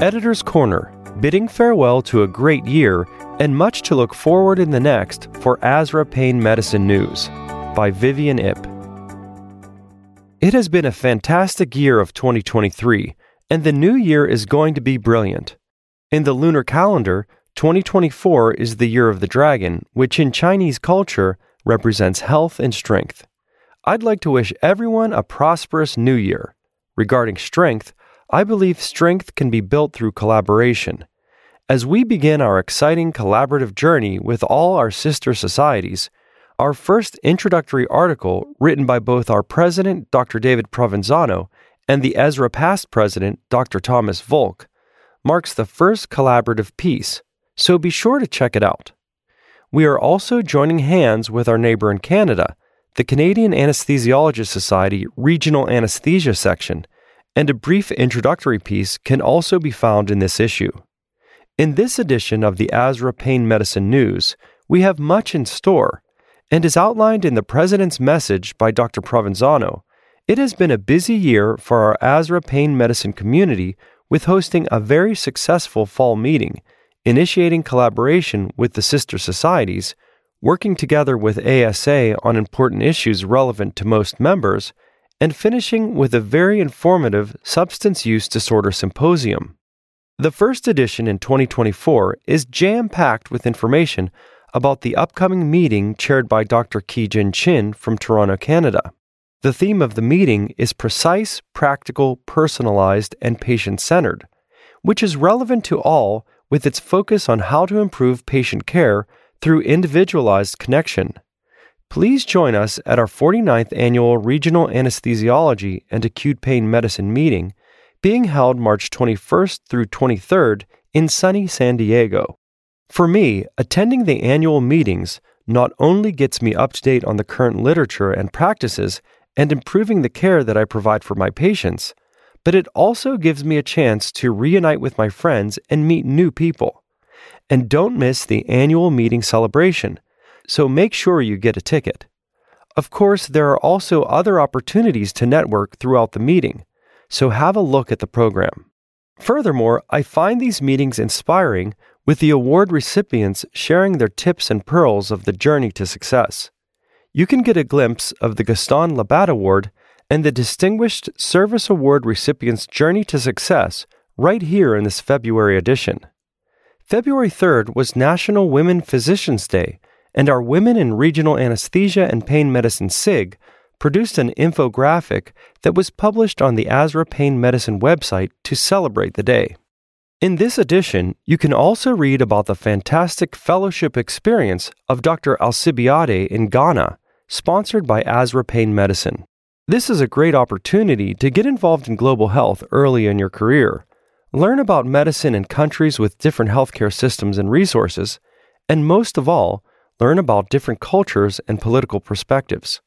Editor's Corner, bidding farewell to a great year and much to look forward in the next for ASRA Pain Medicine News by Vivian Ip. It has been a fantastic year of 2023, and the new year is going to be brilliant. In the lunar calendar, 2024 is the year of the dragon, which in Chinese culture represents health and strength. I'd like to wish everyone a prosperous new year. Regarding strength, I believe strength can be built through collaboration. As we begin our exciting collaborative journey with all our sister societies, our first introductory article, written by both our president, Dr. David Provenzano, and the ASRA past president, Dr. Thomas Volk, marks the first collaborative piece, so be sure to check it out. We are also joining hands with our neighbor in Canada, the Canadian Anesthesiologist Society Regional Anesthesia Section, and a brief introductory piece can also be found in this issue. In this edition of the ASRA Pain Medicine News, we have much in store and as outlined in the President's message by Dr. Provenzano, it has been a busy year for our ASRA pain medicine community with hosting a very successful fall meeting, initiating collaboration with the sister societies, working together with ASA on important issues relevant to most members, and finishing with a very informative substance use disorder symposium. The first edition in 2024 is jam packed with information about the upcoming meeting chaired by Dr. Ki Jin Chin from Toronto, Canada. The theme of the meeting is precise, practical, personalized, and patient centered, which is relevant to all with its focus on how to improve patient care through individualized connection. Please join us at our 49th annual Regional Anesthesiology and Acute Pain Medicine meeting being held March 21st through 23rd in sunny San Diego. For me, attending the annual meetings not only gets me up to date on the current literature and practices and improving the care that I provide for my patients, but it also gives me a chance to reunite with my friends and meet new people. And don't miss the annual meeting celebration, so make sure you get a ticket. Of course, there are also other opportunities to network throughout the meeting, so have a look at the program. Furthermore, I find these meetings inspiring with the award recipients sharing their tips and pearls of the journey to success. You can get a glimpse of the Gaston Labat Award and the Distinguished Service Award recipients' journey to success right here in this February edition. February 3rd was National Women Physicians Day, and our Women in Regional Anesthesia and Pain Medicine SIG produced an infographic that was published on the ASRA Pain Medicine website to celebrate the day. In this edition, you can also read about the fantastic fellowship experience of Dr. Alcibiade in Ghana, sponsored by ASRA Pain Medicine. This is a great opportunity to get involved in global health early in your career, learn about medicine in countries with different healthcare systems and resources, and most of all, learn about different cultures and political perspectives.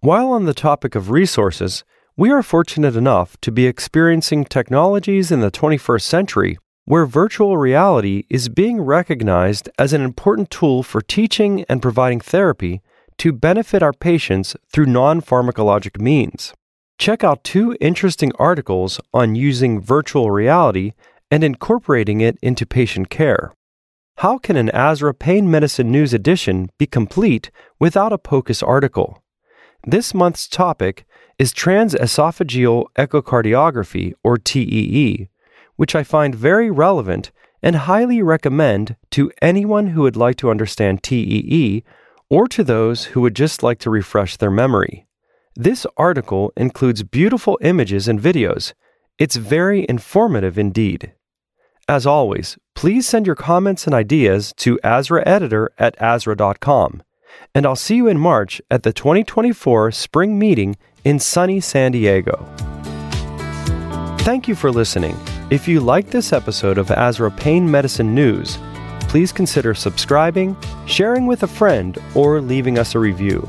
While on the topic of resources, we are fortunate enough to be experiencing technologies in the 21st century where virtual reality is being recognized as an important tool for teaching and providing therapy to benefit our patients through non pharmacologic means. Check out two interesting articles on using virtual reality and incorporating it into patient care. How can an ASRA Pain Medicine News edition be complete without a POCUS article? This month's topic is transesophageal echocardiography, or TEE, which I find very relevant and highly recommend to anyone who would like to understand TEE or to those who would just like to refresh their memory. This article includes beautiful images and videos. It's very informative indeed. As always, please send your comments and ideas to ASRAeditor at asra.com. And I'll see you in March at the 2024 spring meeting in sunny San Diego. Thank you for listening. If you like this episode of ASRA Pain Medicine News, please consider subscribing, sharing with a friend, or leaving us a review.